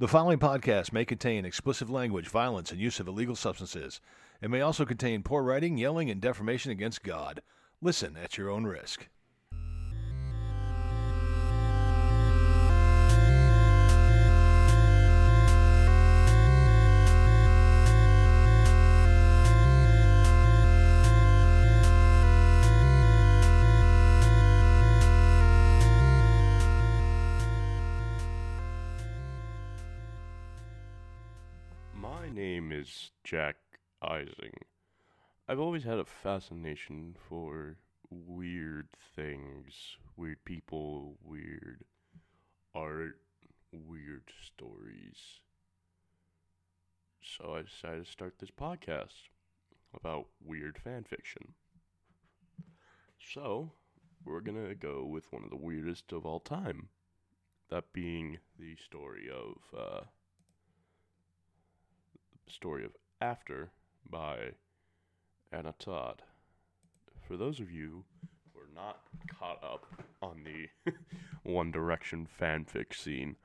The following podcast may contain explicit language, violence, and use of illegal substances. It may also contain poor writing, yelling, and defamation against God. Listen at your own risk. Is Jack Ising. I've always had a fascination for weird things, weird people, weird art, weird stories. So I decided to start this podcast about weird fan fiction. So, we're gonna go with one of the weirdest of all time. That being the story of, uh, story of After by Anna Todd. For those of you who are not caught up on the One Direction fanfic scene,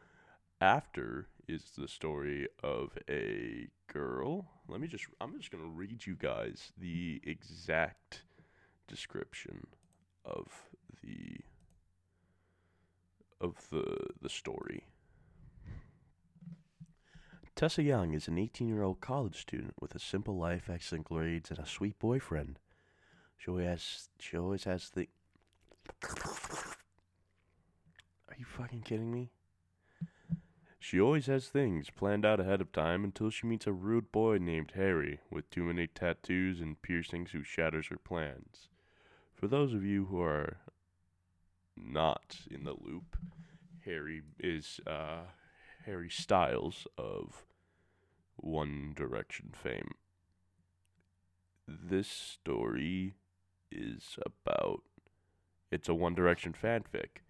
After is the story of a girl. Let me just, I'm just going to read you guys the exact description of the of the the story. Tessa Young is an 18 year old college student with a simple life, excellent grades, and a sweet boyfriend. She always has, she always has the. Are you fucking kidding me? She always has things planned out ahead of time until she meets a rude boy named Harry with too many tattoos and piercings who shatters her plans. For those of you who are not in the loop, Harry is uh, Harry Styles of One Direction fame. This story is about it's a One Direction fanfic.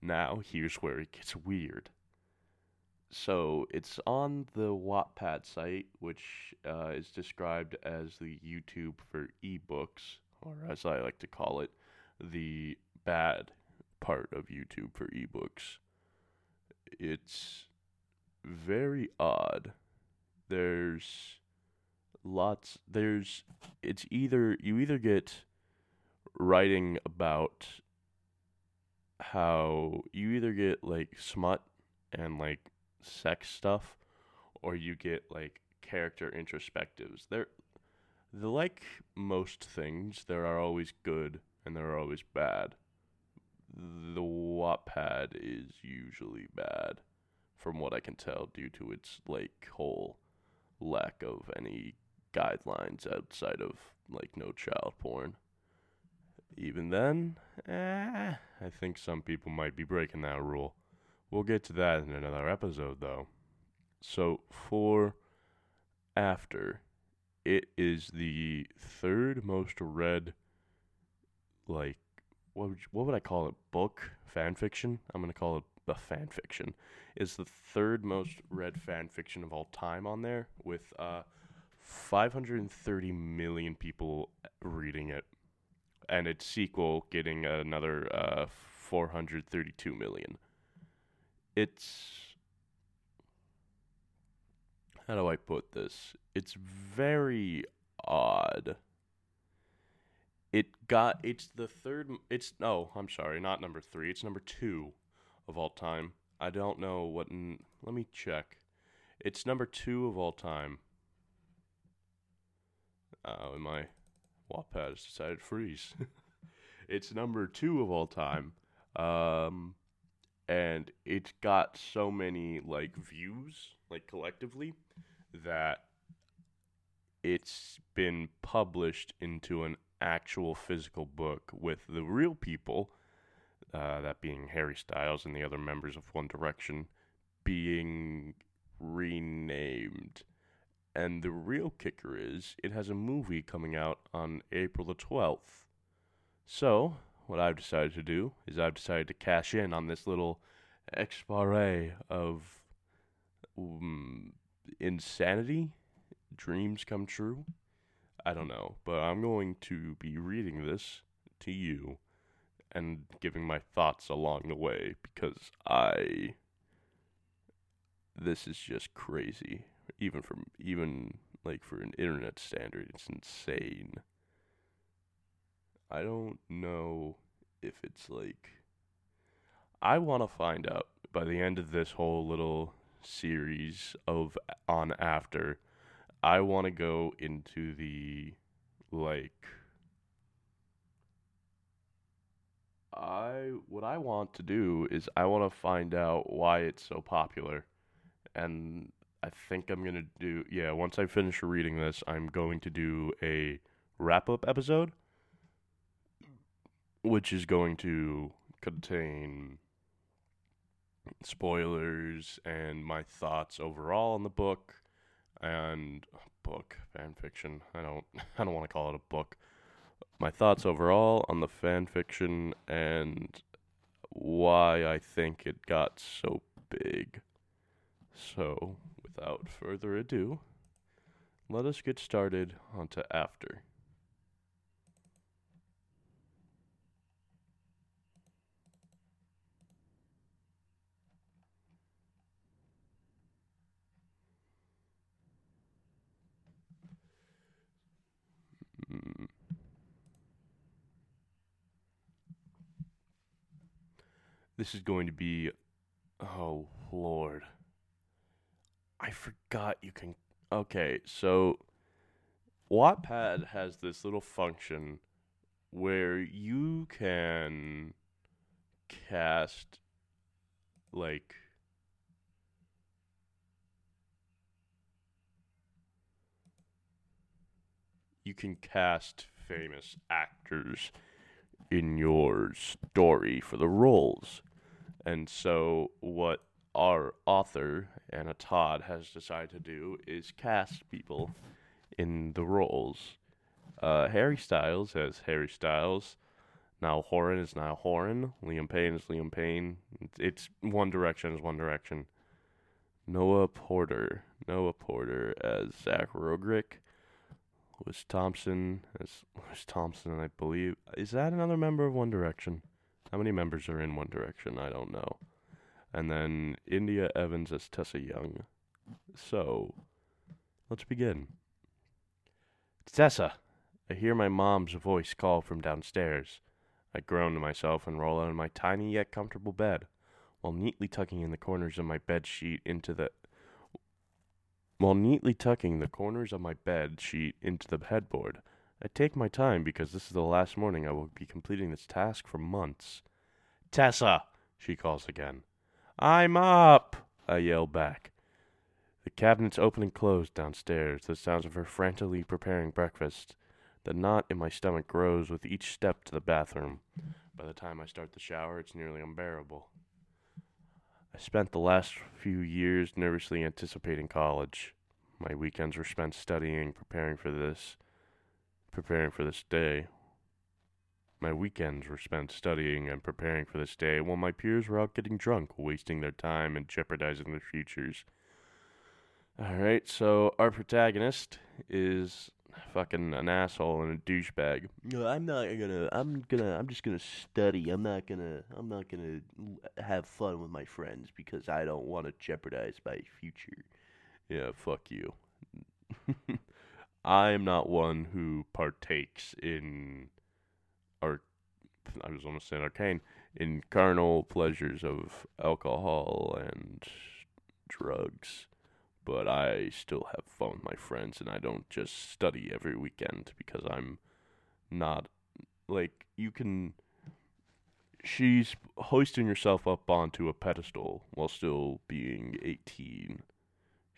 Now here's where it gets weird. So it's on the Wattpad site, which uh, is described as the YouTube for ebooks, or as I like to call it, the bad part of YouTube for ebooks. It's very odd. There's lots there's it's either you either get writing about how you either get like smut and like sex stuff or you get like character introspectives. There the like most things, there are always good and there are always bad. The Wattpad is usually bad from what I can tell, due to its like whole lack of any guidelines outside of like no child porn. Even then, eh, I think some people might be breaking that rule. We'll get to that in another episode, though. So for after, it is the third most read, like what would you, what would I call it? Book fan fiction. I'm gonna call it a fan fiction is the third most read fan fiction of all time on there with uh 530 million people reading it. And its sequel getting another uh 432 million. It's how do I put this? It's very odd. It got it's the third it's no I'm sorry not number 3 it's number 2 of all time. I don't know what. N- let me check. It's number two of all time. Oh, and my Wattpad has decided to freeze. it's number two of all time. Um, and it got so many like views, like collectively, that it's been published into an actual physical book with the real people uh, that being Harry Styles and the other members of One Direction, being renamed. And the real kicker is it has a movie coming out on April the 12th. So, what I've decided to do is I've decided to cash in on this little expare of um, insanity, dreams come true. I don't know, but I'm going to be reading this to you and giving my thoughts along the way because I this is just crazy. Even from even like for an internet standard, it's insane. I don't know if it's like I want to find out by the end of this whole little series of on after I want to go into the like I what I want to do is I want to find out why it's so popular. And I think I'm to do yeah, once I finish reading this, I'm going to do a wrap-up episode which is going to contain spoilers and my thoughts overall on the book and book fan fiction. I don't I don't want to call it a book. My thoughts overall on the fan fiction and why I think it got so big. So, without further ado, let us get started onto after. This is going to be. Oh, Lord. I forgot you can. Okay, so. Wattpad has this little function where you can cast, like. you can cast famous actors in your story for the roles. And so, what our author, Anna Todd, has decided to do is cast people in the roles. Uh, Harry Styles as Harry Styles. Niall Horan is Niall Horan. Liam Payne is Liam Payne. It's One Direction is One Direction. Noah Porter. Noah Porter as Zach Roerig. Lewis Thompson as Lewis Thompson, I believe. Is that another member of One Direction? How many members are in One Direction? I don't know. And then India Evans as Tessa Young. So, let's begin. Tessa! I hear my mom's voice call from downstairs. I groan to myself and roll out of my tiny yet comfortable bed, while neatly tucking in the corners of my bed sheet into the while neatly tucking the corners of my bed sheet into the headboard, I take my time because this is the last morning I will be completing this task for months. Tessa, she calls again. I'm up, I yell back. The cabinets open and close downstairs, the sounds of her frantically preparing breakfast. The knot in my stomach grows with each step to the bathroom. By the time I start the shower, it's nearly unbearable. I spent the last few years nervously anticipating college. My weekends were spent studying, preparing for this, preparing for this day. My weekends were spent studying and preparing for this day while my peers were out getting drunk, wasting their time and jeopardizing their futures. Alright, so our protagonist is fucking an asshole and a douchebag. No, I'm not gonna. I'm gonna. I'm just gonna study. I'm not gonna. I'm not gonna have fun with my friends because I don't want to jeopardize my future. Yeah, fuck you. I'm not one who partakes in art. I was almost saying arcane in carnal pleasures of alcohol and drugs but I still have fun with my friends and I don't just study every weekend because I'm not like you can she's hoisting herself up onto a pedestal while still being 18.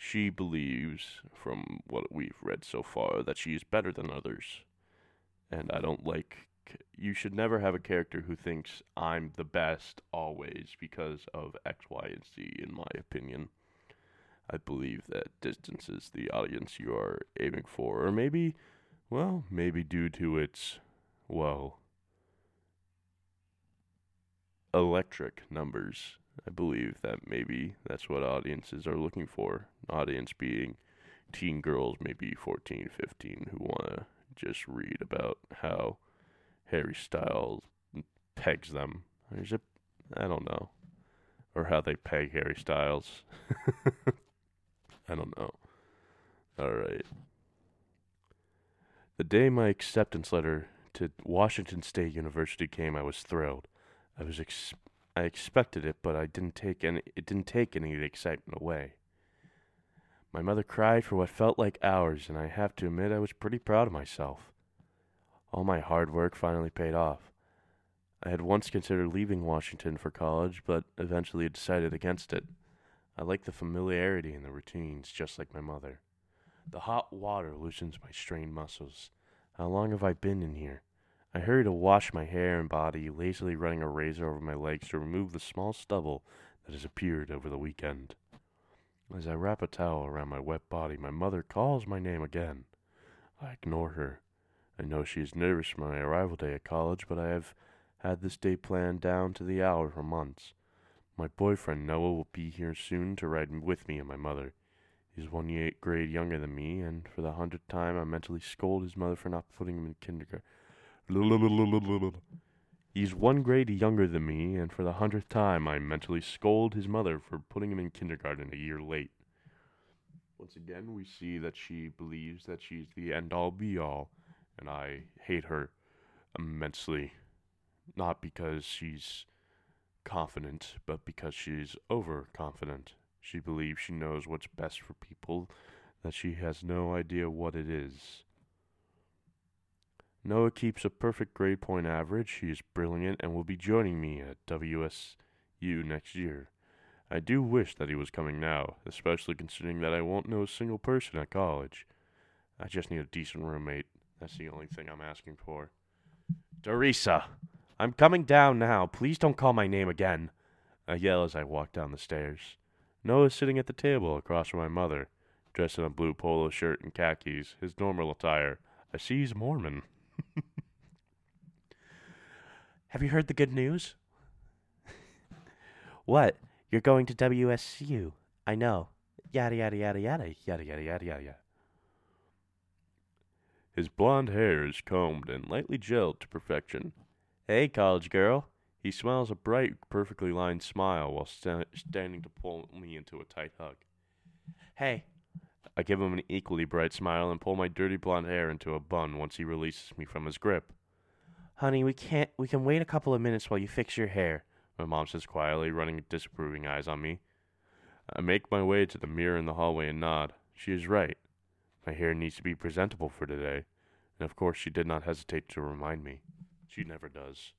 She believes from what we've read so far that she is better than others. And I don't like you should never have a character who thinks I'm the best always because of X, Y, and Z in my opinion. I believe that distances the audience you are aiming for, or maybe, well, maybe due to its, well, electric numbers. I believe that maybe that's what audiences are looking for. Audience being teen girls, maybe 14, 15, who want to just read about how Harry Styles pegs them. There's a, I don't know. or how they peg Harry Styles. I don't know. All right. The day my acceptance letter to Washington State University came, I was thrilled. I was ex- I expected it, but I didn't take any it didn't take any of the excitement away. My mother cried for what felt like hours, and I have to admit I was pretty proud of myself. All my hard work finally paid off. I had once considered leaving Washington for college, but eventually decided against it. I like the familiarity and the routines, just like my mother. The hot water loosens my strained muscles. How long have I been in here? I hurry to wash my hair and body, lazily running a razor over my legs to remove the small stubble that has appeared over the weekend. As I wrap a towel around my wet body, my mother calls my name again. I ignore her. I know she is nervous for my arrival day at college, but I have had this day planned down to the hour for months. My boyfriend Noah will be here soon to ride with me and my mother. He's one ye- grade younger than me, and for the hundredth time I mentally scold his mother for not putting him in kindergarten. He's one grade younger than me, and for the hundredth time I mentally scold his mother for putting him in kindergarten a year late. Once again, we see that she believes that she's the end all be all, and I hate her immensely. Not because she's confident, but because she's overconfident. She believes she knows what's best for people, that she has no idea what it is. Noah keeps a perfect grade point average. He is brilliant and will be joining me at WSU next year. I do wish that he was coming now, especially considering that I won't know a single person at college. I just need a decent roommate. That's the only thing I'm asking for. Teresa, I'm coming down now. Please don't call my name again. I yell as I walk down the stairs. Noah is sitting at the table across from my mother, dressed in a blue polo shirt and khakis, his normal attire. I see he's Mormon. Have you heard the good news? what? You're going to WSU. I know. Yada yada yada yada yada yada yada yada. His blond hair is combed and lightly gelled to perfection. Hey, college girl. He smiles a bright, perfectly lined smile while sta- standing to pull me into a tight hug. Hey. I give him an equally bright smile and pull my dirty blonde hair into a bun once he releases me from his grip. Honey, we can't. We can wait a couple of minutes while you fix your hair. My mom says quietly, running disapproving eyes on me. I make my way to the mirror in the hallway and nod. She is right. My hair needs to be presentable for today, and of course she did not hesitate to remind me. She never does.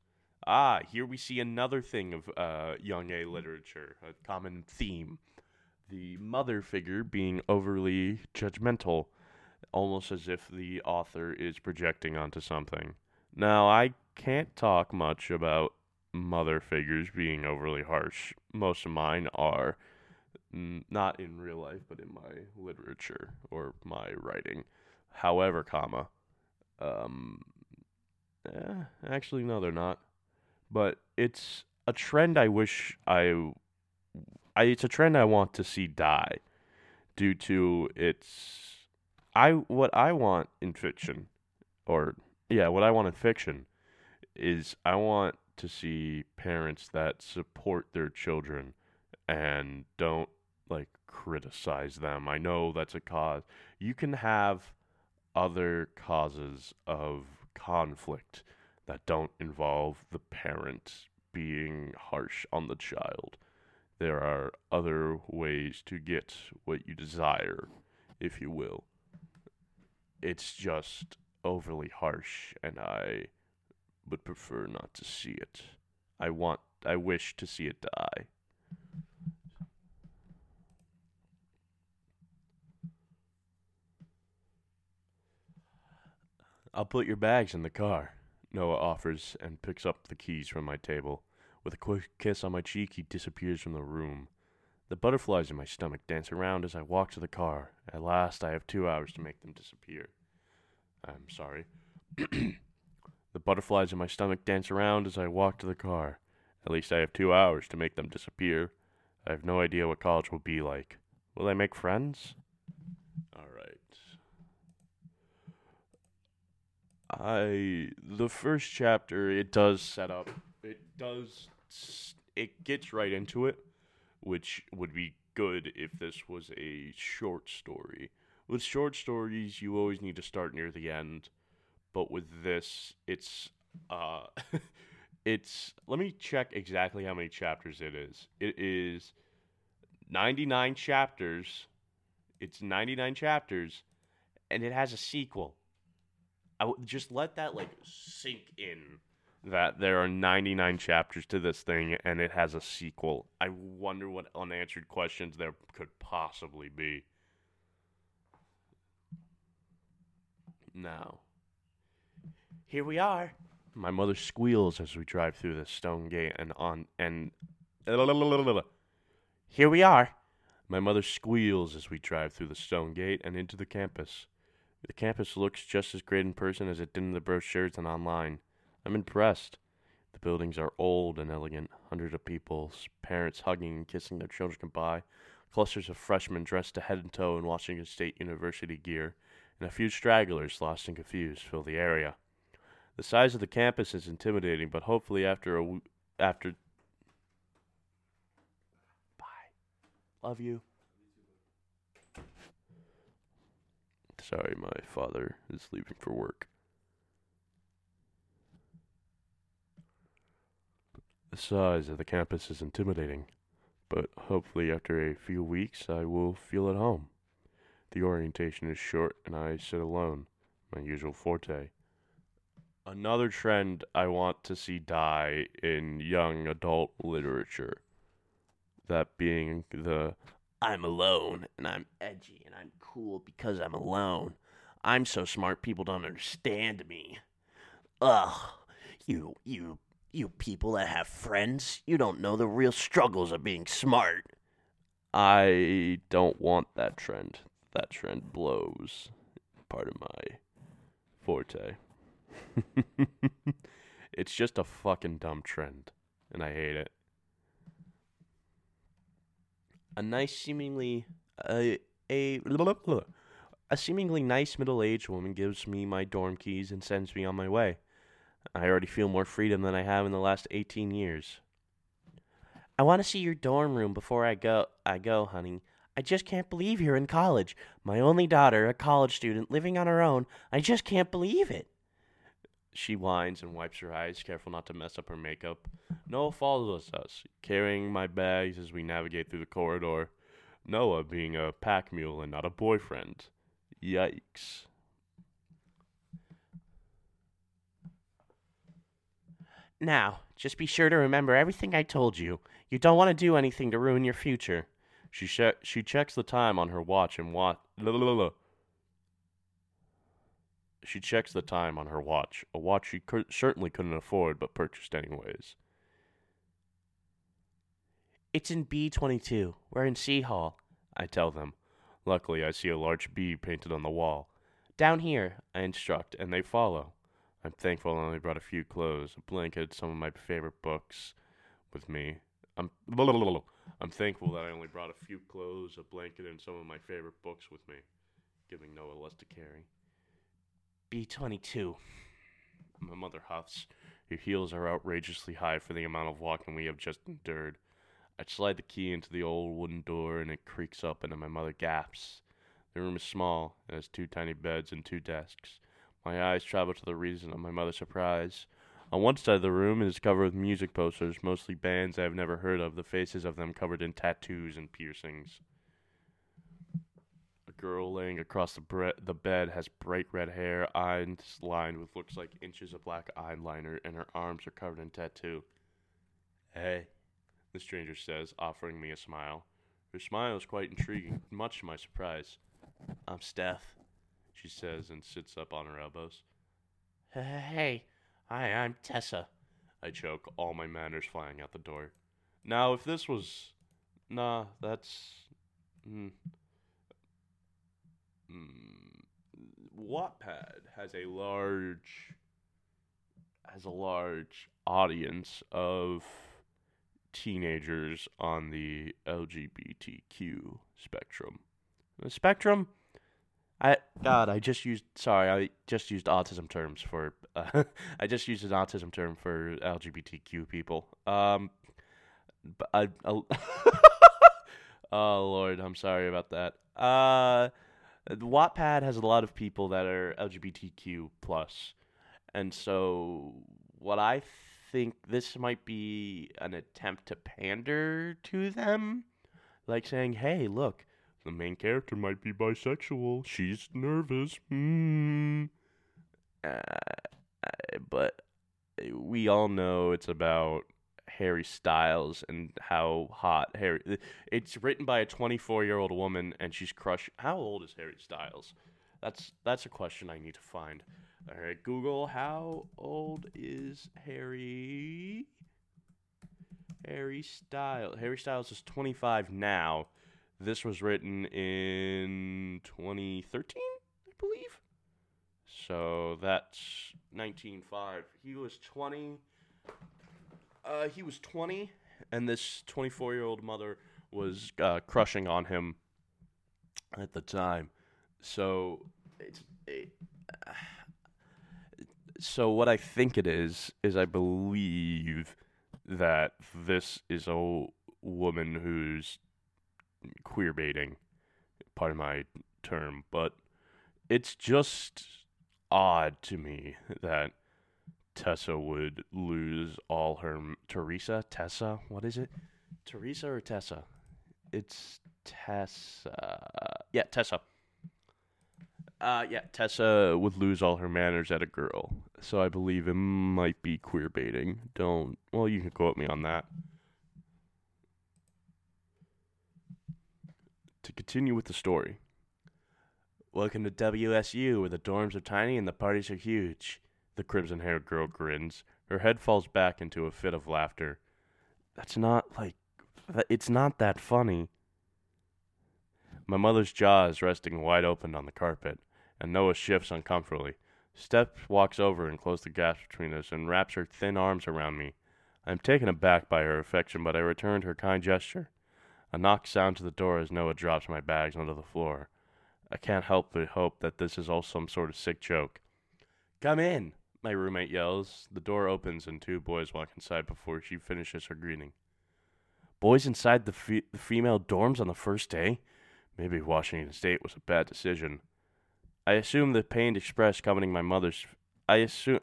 Ah, here we see another thing of uh, young A literature, a common theme. The mother figure being overly judgmental, almost as if the author is projecting onto something. Now, I can't talk much about mother figures being overly harsh. Most of mine are not in real life, but in my literature or my writing. However, comma, um, eh, actually, no, they're not. But it's a trend I wish I, I, it's a trend I want to see die, due to its, I what I want in fiction, or yeah, what I want in fiction, is I want to see parents that support their children and don't like criticize them. I know that's a cause. You can have other causes of conflict that don't involve the parent being harsh on the child. There are other ways to get what you desire, if you will. It's just overly harsh, and I would prefer not to see it. I want, I wish to see it die. I'll put your bags in the car, Noah offers and picks up the keys from my table. With a quick kiss on my cheek, he disappears from the room. The butterflies in my stomach dance around as I walk to the car. At last, I have two hours to make them disappear. I'm sorry. the butterflies in my stomach dance around as I walk to the car. At least I have two hours to make them disappear. I have no idea what college will be like. Will I make friends? All right. I the first chapter it does set up it does it gets right into it which would be good if this was a short story. With short stories, you always need to start near the end, but with this, it's uh it's let me check exactly how many chapters it is. It is 99 chapters. It's 99 chapters and it has a sequel. I would just let that like sink in that there are 99 chapters to this thing and it has a sequel. I wonder what unanswered questions there could possibly be. Now, here we are. My mother squeals as we drive through the stone gate and on and here we are. My mother squeals as we drive through the stone gate and into the campus. The campus looks just as great in person as it did in the brochures and online. I'm impressed. The buildings are old and elegant. Hundreds of people, parents hugging and kissing their children goodbye. Clusters of freshmen dressed to head and toe in Washington State University gear, and a few stragglers, lost and confused, fill the area. The size of the campus is intimidating, but hopefully after a w- after Bye. Love you. Sorry, my father is leaving for work. The size of the campus is intimidating, but hopefully after a few weeks I will feel at home. The orientation is short and I sit alone, my usual forte. Another trend I want to see die in young adult literature. That being the I'm alone and I'm edgy and I'm cool because I'm alone. I'm so smart people don't understand me. Ugh, you, you, you people that have friends, you don't know the real struggles of being smart. I don't want that trend. That trend blows. Part of my forte. it's just a fucking dumb trend, and I hate it. A nice, seemingly a a a seemingly nice middle-aged woman gives me my dorm keys and sends me on my way. I already feel more freedom than I have in the last 18 years. I want to see your dorm room before I go. I go, honey. I just can't believe you're in college. My only daughter, a college student, living on her own. I just can't believe it. She whines and wipes her eyes, careful not to mess up her makeup. Noah follows us, carrying my bags as we navigate through the corridor. Noah being a pack mule and not a boyfriend. Yikes. Now, just be sure to remember everything I told you. You don't want to do anything to ruin your future. She she, checks the time on her watch and what she checks the time on her watch, a watch she cur- certainly couldn't afford but purchased anyways. It's in B22. We're in C Hall. I tell them. Luckily, I see a large B painted on the wall. Down here, I instruct, and they follow. I'm thankful I only brought a few clothes, a blanket, some of my favorite books with me. I'm I'm thankful that I only brought a few clothes, a blanket, and some of my favorite books with me, giving Noah less to carry. B22. My mother huffs. Her heels are outrageously high for the amount of walking we have just endured. I slide the key into the old wooden door and it creaks open and my mother gasps. The room is small. It has two tiny beds and two desks. My eyes travel to the reason of my mother's surprise. On one side of the room is covered with music posters, mostly bands I have never heard of, the faces of them covered in tattoos and piercings. A girl laying across the, bre- the bed has bright red hair, eyes lined with looks like inches of black eyeliner, and her arms are covered in tattoo. Hey, the stranger says, offering me a smile. Her smile is quite intriguing, much to my surprise. I'm Steph, she says, and sits up on her elbows. Hey, hi, I'm Tessa. I choke, all my manners flying out the door. Now, if this was. Nah, that's. Mm, mm, Wattpad has a large. has a large audience of teenagers on the LGBTQ spectrum. The spectrum? I God, I just used sorry, I just used autism terms for uh, I just used an autism term for LGBTQ people. Um but I, I Oh Lord, I'm sorry about that. Uh, Wattpad has a lot of people that are LGBTQ plus, and so what I think this might be an attempt to pander to them, like saying, "Hey, look, the main character might be bisexual. She's nervous." Hmm. Uh, but we all know it's about Harry Styles and how hot Harry. It's written by a 24 year old woman, and she's crush. How old is Harry Styles? That's that's a question I need to find. All right, Google. How old is Harry? Harry Styles. Harry Styles is 25 now. This was written in 2013, I believe. So that's 19.5. He was 20. Uh, he was 20, and this 24 year old mother was uh, crushing on him at the time. So it's. It, uh, so what I think it is is I believe that this is a woman who's queer baiting, pardon my term, but it's just odd to me that Tessa would lose all her Teresa, Tessa, what is it? Teresa or Tessa? It's Tessa. Yeah, Tessa. Uh, yeah, Tessa would lose all her manners at a girl. So I believe it might be queer baiting. Don't. Well, you can quote me on that. To continue with the story. Welcome to WSU, where the dorms are tiny and the parties are huge. The crimson haired girl grins. Her head falls back into a fit of laughter. That's not like. It's not that funny. My mother's jaw is resting wide open on the carpet, and Noah shifts uncomfortably. Steph walks over and closes the gap between us and wraps her thin arms around me. I am taken aback by her affection, but I return her kind gesture. A knock sounds to the door as Noah drops my bags onto the floor. I can't help but hope that this is all some sort of sick joke. Come in, my roommate yells. The door opens and two boys walk inside before she finishes her greeting. Boys inside the, the female dorms on the first day? Maybe Washington State was a bad decision. I assume the pained express covering my mother's. I assume.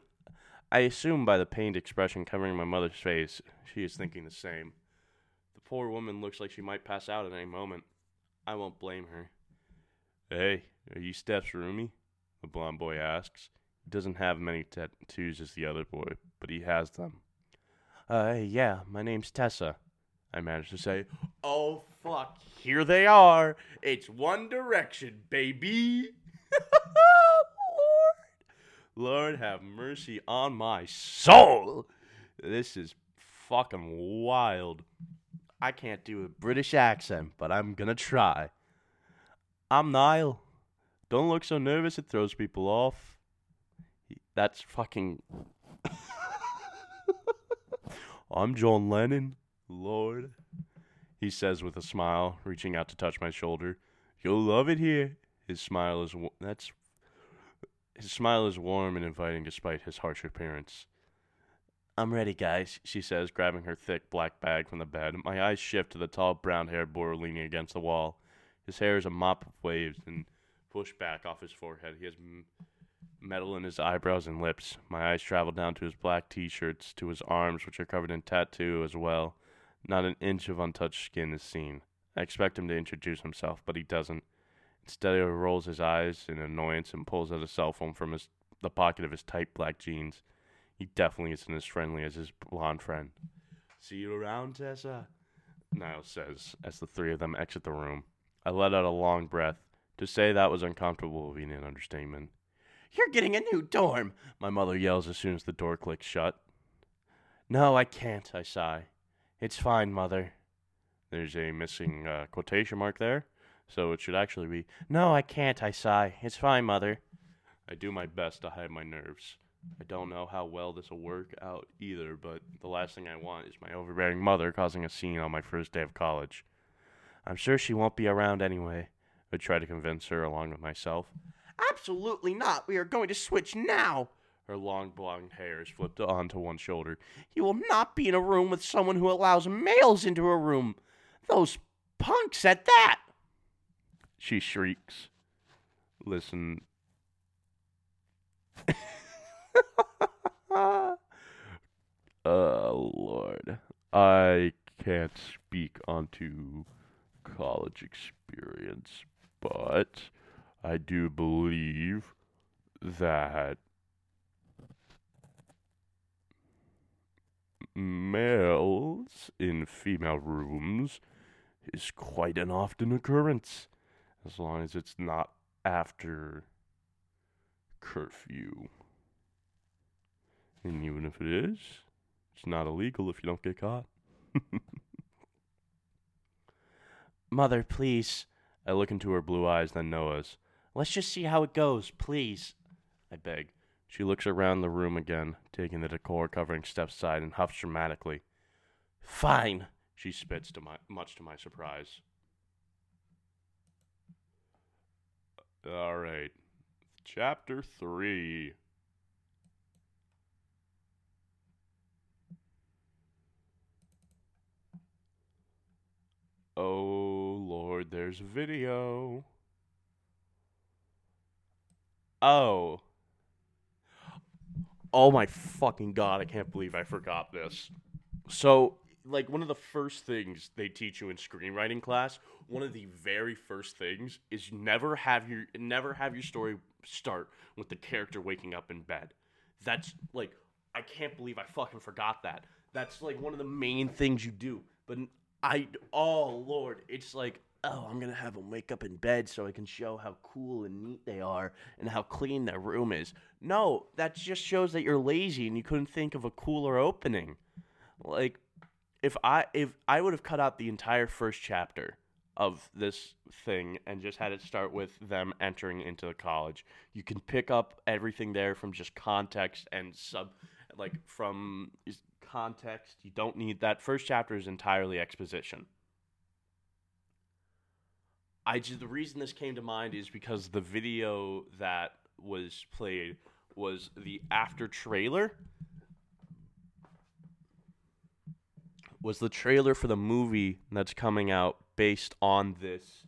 I assume by the pained expression covering my mother's face, she is thinking the same. Poor woman looks like she might pass out at any moment. I won't blame her. Hey, are you Steph's roomie? The blond boy asks. He doesn't have many tattoos as the other boy, but he has them. Uh, yeah, my name's Tessa. I managed to say, Oh, fuck, here they are. It's One Direction, baby. Lord, Lord have mercy on my soul. This is fucking wild. I can't do a British accent, but I'm gonna try. I'm Niall. Don't look so nervous, it throws people off. That's fucking. I'm John Lennon. Lord, he says with a smile, reaching out to touch my shoulder. You'll love it here. His smile is that's his smile is warm and inviting despite his harsh appearance. I'm ready, guys, she says, grabbing her thick black bag from the bed. My eyes shift to the tall brown haired boy leaning against the wall. His hair is a mop of waves and pushed back off his forehead. He has m- metal in his eyebrows and lips. My eyes travel down to his black t shirts, to his arms, which are covered in tattoo as well. Not an inch of untouched skin is seen. I expect him to introduce himself, but he doesn't. Instead, he rolls his eyes in annoyance and pulls out a cell phone from his, the pocket of his tight black jeans. He definitely isn't as friendly as his blonde friend. See you around, Tessa, Niles says as the three of them exit the room. I let out a long breath. To say that was uncomfortable would be an understatement. You're getting a new dorm, my mother yells as soon as the door clicks shut. No, I can't, I sigh. It's fine, mother. There's a missing uh, quotation mark there, so it should actually be, No, I can't, I sigh. It's fine, mother. I do my best to hide my nerves. I don't know how well this will work out either, but the last thing I want is my overbearing mother causing a scene on my first day of college. I'm sure she won't be around anyway. I try to convince her along with myself. Absolutely not. We are going to switch now. Her long blonde hair is flipped onto one shoulder. You will not be in a room with someone who allows males into a room. Those punks at that. She shrieks. Listen. Oh, Lord. I can't speak onto college experience, but I do believe that males in female rooms is quite an often occurrence, as long as it's not after curfew. And even if it is, it's not illegal if you don't get caught. Mother, please. I look into her blue eyes, then Noah's. Let's just see how it goes, please. I beg. She looks around the room again, taking the decor covering steps aside, and huffs dramatically. Fine. She spits, to my, much to my surprise. All right. Chapter 3. Oh, Lord, there's a video. Oh. Oh my fucking god, I can't believe I forgot this. So, like one of the first things they teach you in screenwriting class, one of the very first things is never have your never have your story start with the character waking up in bed. That's like I can't believe I fucking forgot that. That's like one of the main things you do. But I oh lord, it's like Oh, I'm gonna have them wake up in bed so I can show how cool and neat they are and how clean their room is. No, that just shows that you're lazy and you couldn't think of a cooler opening. Like, if I if I would have cut out the entire first chapter of this thing and just had it start with them entering into the college, you can pick up everything there from just context and sub, like from context. You don't need that first chapter is entirely exposition. I just the reason this came to mind is because the video that was played was the after trailer was the trailer for the movie that's coming out based on this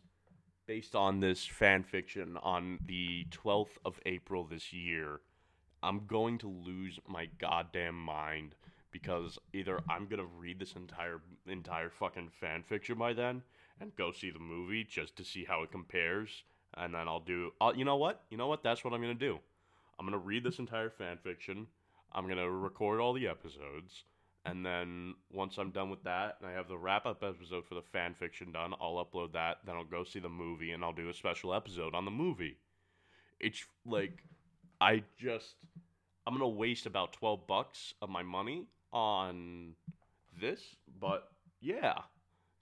based on this fan fiction on the 12th of April this year. I'm going to lose my goddamn mind because either I'm to read this entire entire fucking fan fiction by then and go see the movie just to see how it compares and then I'll do I'll, you know what? You know what? That's what I'm to do. I'm to read this entire fan fiction. I'm to record all the episodes and then once I'm done with that, and I have the wrap up episode for the fan fiction done, I'll upload that. Then I'll go see the movie, and I'll do a special episode on the movie. It's like I just I'm gonna waste about twelve bucks of my money on this, but yeah.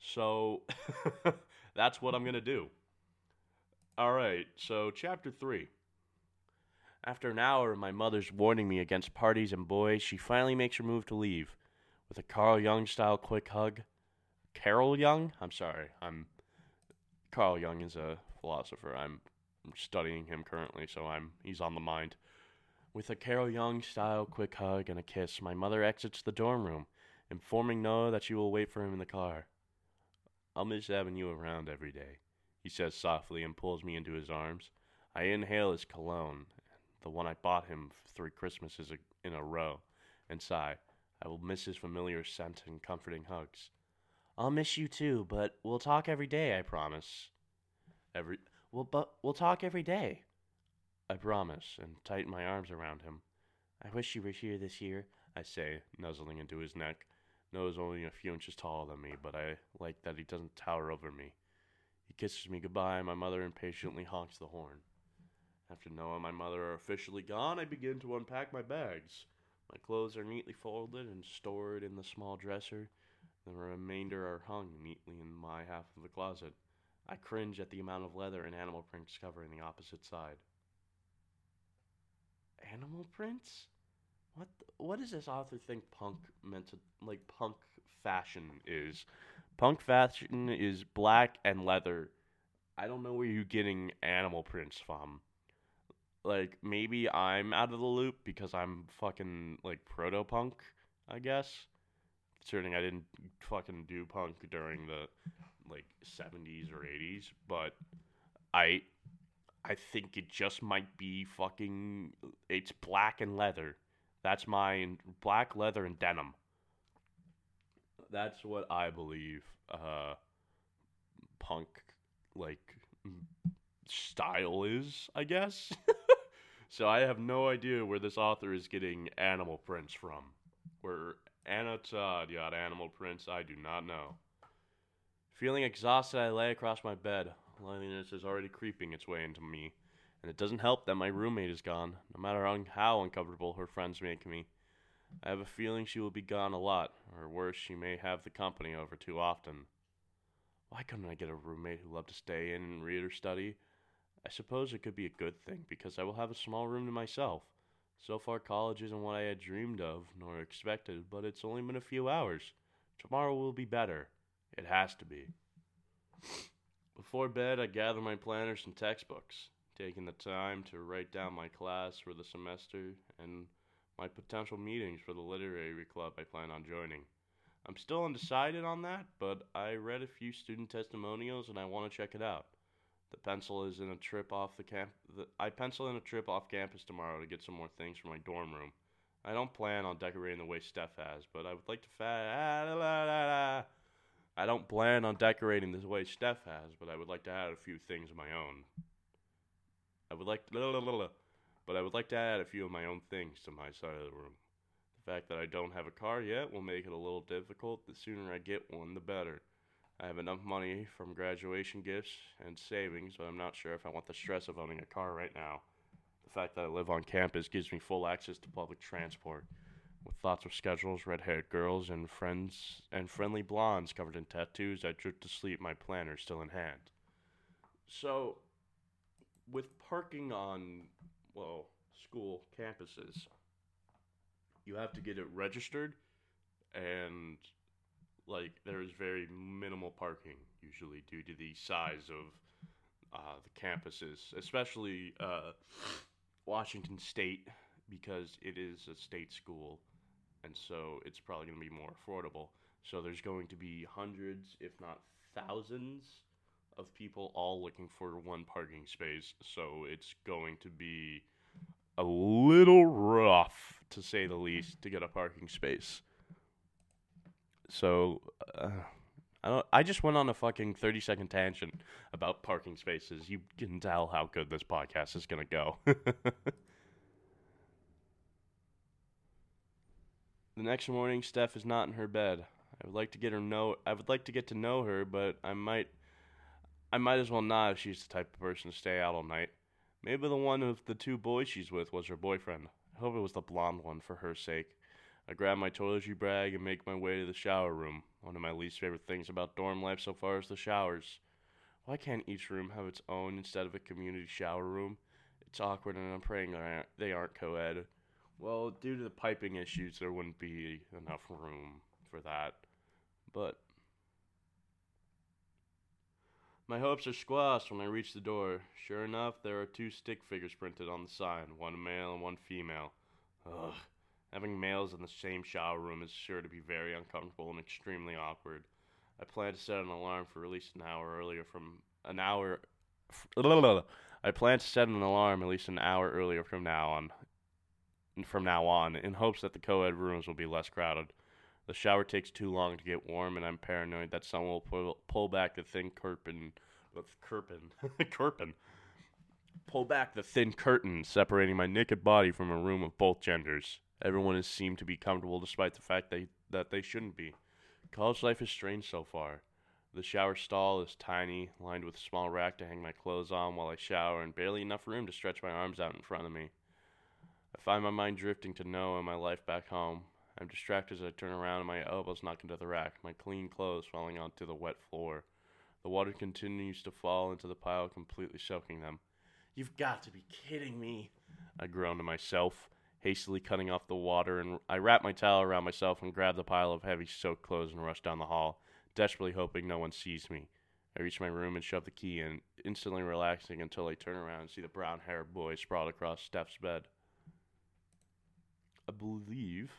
So that's what I'm gonna do. All right, so chapter three. After an hour of my mother's warning me against parties and boys, she finally makes her move to leave with a Carl Jung style quick hug. Carol Jung? I'm sorry. I'm Carl Jung is a philosopher. I'm studying him currently, so I'm he's on the mind. With a Carol Young style quick hug and a kiss, my mother exits the dorm room, informing Noah that she will wait for him in the car. I'll miss having you around every day, he says softly and pulls me into his arms. I inhale his cologne, the one I bought him three Christmases in a row, and sigh. I will miss his familiar scent and comforting hugs. I'll miss you too, but we'll talk every day, I promise. Every well, but we'll talk every day. I promise, and tighten my arms around him. I wish you were here this year, I say, nuzzling into his neck. Noah's only a few inches taller than me, but I like that he doesn't tower over me. He kisses me goodbye, and my mother impatiently honks the horn. After Noah and my mother are officially gone, I begin to unpack my bags. My clothes are neatly folded and stored in the small dresser. The remainder are hung neatly in my half of the closet. I cringe at the amount of leather and animal prints covering the opposite side. Animal prints? What what does this author think punk meant to like punk fashion is? Punk fashion is black and leather. I don't know where you're getting animal prints from like maybe I'm out of the loop because I'm fucking like proto punk, I guess. Considering I didn't fucking do punk during the like 70s or 80s, but I I think it just might be fucking it's black and leather. That's my black leather and denim. That's what I believe uh punk like style is, I guess. so I have no idea where this author is getting animal prints from. Where Anna Todd got animal prints, I do not know. Feeling exhausted, I lay across my bed. Loneliness is already creeping its way into me, and it doesn't help that my roommate is gone, no matter how uncomfortable her friends make me. I have a feeling she will be gone a lot, or worse, she may have the company over too often. Why couldn't I get a roommate who loved to stay in and read or study? I suppose it could be a good thing because I will have a small room to myself. So far, college isn't what I had dreamed of nor expected, but it's only been a few hours. Tomorrow will be better. It has to be. Before bed, I gather my planners and textbooks, taking the time to write down my class for the semester and my potential meetings for the literary club I plan on joining. I'm still undecided on that, but I read a few student testimonials and I want to check it out. The pencil is in a trip off the camp. The, I pencil in a trip off campus tomorrow to get some more things for my dorm room. I don't plan on decorating the way Steph has, but I would like to fa- I don't plan on decorating the way Steph has, but I would like to add a few things of my own. I would like to, but I would like to add a few of my own things to my side of the room. The fact that I don't have a car yet will make it a little difficult. The sooner I get one, the better. I have enough money from graduation gifts and savings, but I'm not sure if I want the stress of owning a car right now. The fact that I live on campus gives me full access to public transport, with lots of schedules, red-haired girls, and friends and friendly blondes covered in tattoos. I drift to sleep, my planner still in hand. So, with parking on well school campuses, you have to get it registered, and like there is very minimal parking usually due to the size of uh, the campuses, especially uh, Washington State because it is a state school, and so it's probably going to be more affordable. So there's going to be hundreds, if not thousands, of people all looking for one parking space. So it's going to be a little rough, to say the least, to get a parking space. So, uh, I don't. I just went on a fucking thirty second tangent about parking spaces. You can tell how good this podcast is gonna go. the next morning, Steph is not in her bed. I would like to get her know. I would like to get to know her, but I might. I might as well not if she's the type of person to stay out all night. Maybe the one of the two boys she's with was her boyfriend. I hope it was the blonde one for her sake. I grab my toiletry bag and make my way to the shower room. One of my least favorite things about dorm life so far is the showers. Why can't each room have its own instead of a community shower room? It's awkward, and I'm praying they aren't co ed. Well, due to the piping issues, there wouldn't be enough room for that. But my hopes are squashed when I reach the door. Sure enough, there are two stick figures printed on the sign one male and one female. Ugh. Having males in the same shower room is sure to be very uncomfortable and extremely awkward. I plan to set an alarm for at least an hour earlier from an hour. I plan to set an alarm at least an hour earlier from now on. From now on, in hopes that the co-ed rooms will be less crowded. The shower takes too long to get warm, and I'm paranoid that someone will pull, pull back the thin curtain, curtain, curtain, pull back the thin curtain separating my naked body from a room of both genders. Everyone has seemed to be comfortable despite the fact they, that they shouldn't be. College life is strange so far. The shower stall is tiny, lined with a small rack to hang my clothes on while I shower, and barely enough room to stretch my arms out in front of me. I find my mind drifting to Noah and my life back home. I'm distracted as I turn around and my elbows knock into the rack, my clean clothes falling onto the wet floor. The water continues to fall into the pile, completely soaking them. You've got to be kidding me, I groan to myself hastily cutting off the water, and I wrap my towel around myself and grab the pile of heavy soaked clothes and rush down the hall, desperately hoping no one sees me. I reach my room and shove the key in, instantly relaxing until I turn around and see the brown haired boy sprawled across Steph's bed. I believe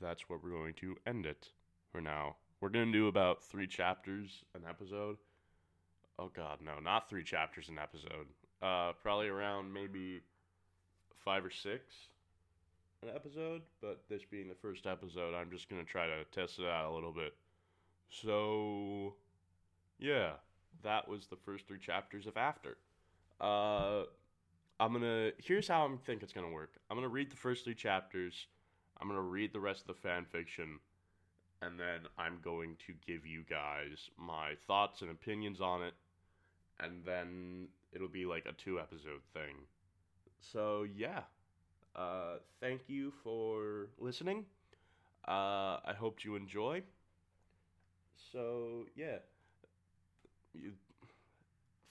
that's where we're going to end it for now. We're going to do about three chapters an episode, oh god, no, not three chapters an episode. Uh, probably around maybe five or six an episode. But this being the first episode, I'm just gonna try to test it out a little bit. So, yeah, that was the first three chapters of After. Uh, I'm gonna. Here's how I think it's gonna work. I'm gonna read the first three chapters. I'm gonna read the rest of the fan fiction, and then I'm going to give you guys my thoughts and opinions on it, and then it'll be like a two episode thing. So yeah, uh, thank you for listening. Uh, I hope you enjoy. So yeah, you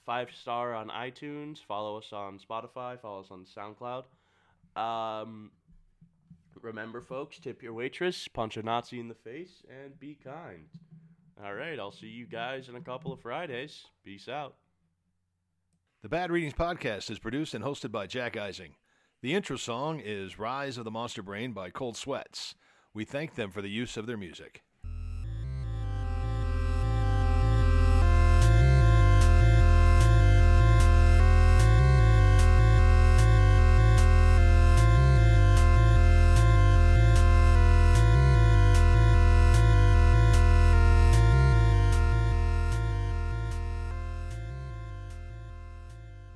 five star on iTunes. Follow us on Spotify. Follow us on SoundCloud. Um, remember, folks, tip your waitress, punch a Nazi in the face, and be kind. All right, I'll see you guys in a couple of Fridays. Peace out. The Bad Readings Podcast is produced and hosted by Jack Ising. The intro song is Rise of the Monster Brain by Cold Sweats. We thank them for the use of their music.